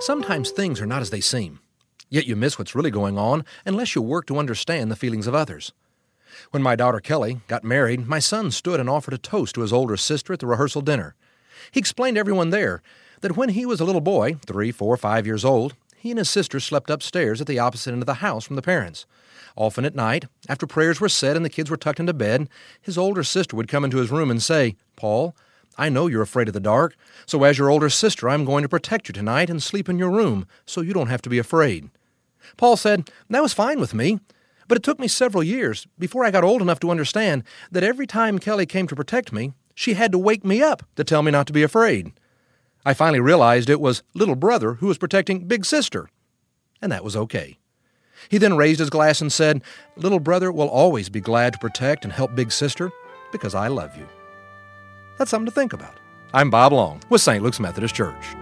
Sometimes things are not as they seem. Yet you miss what's really going on unless you work to understand the feelings of others. When my daughter Kelly got married, my son stood and offered a toast to his older sister at the rehearsal dinner. He explained to everyone there that when he was a little boy, three, four, five years old, he and his sister slept upstairs at the opposite end of the house from the parents. Often at night, after prayers were said and the kids were tucked into bed, his older sister would come into his room and say, Paul, I know you're afraid of the dark, so as your older sister, I'm going to protect you tonight and sleep in your room so you don't have to be afraid. Paul said, That was fine with me, but it took me several years before I got old enough to understand that every time Kelly came to protect me, she had to wake me up to tell me not to be afraid. I finally realized it was little brother who was protecting big sister, and that was okay. He then raised his glass and said, Little brother will always be glad to protect and help big sister because I love you. That's something to think about. I'm Bob Long with St. Luke's Methodist Church.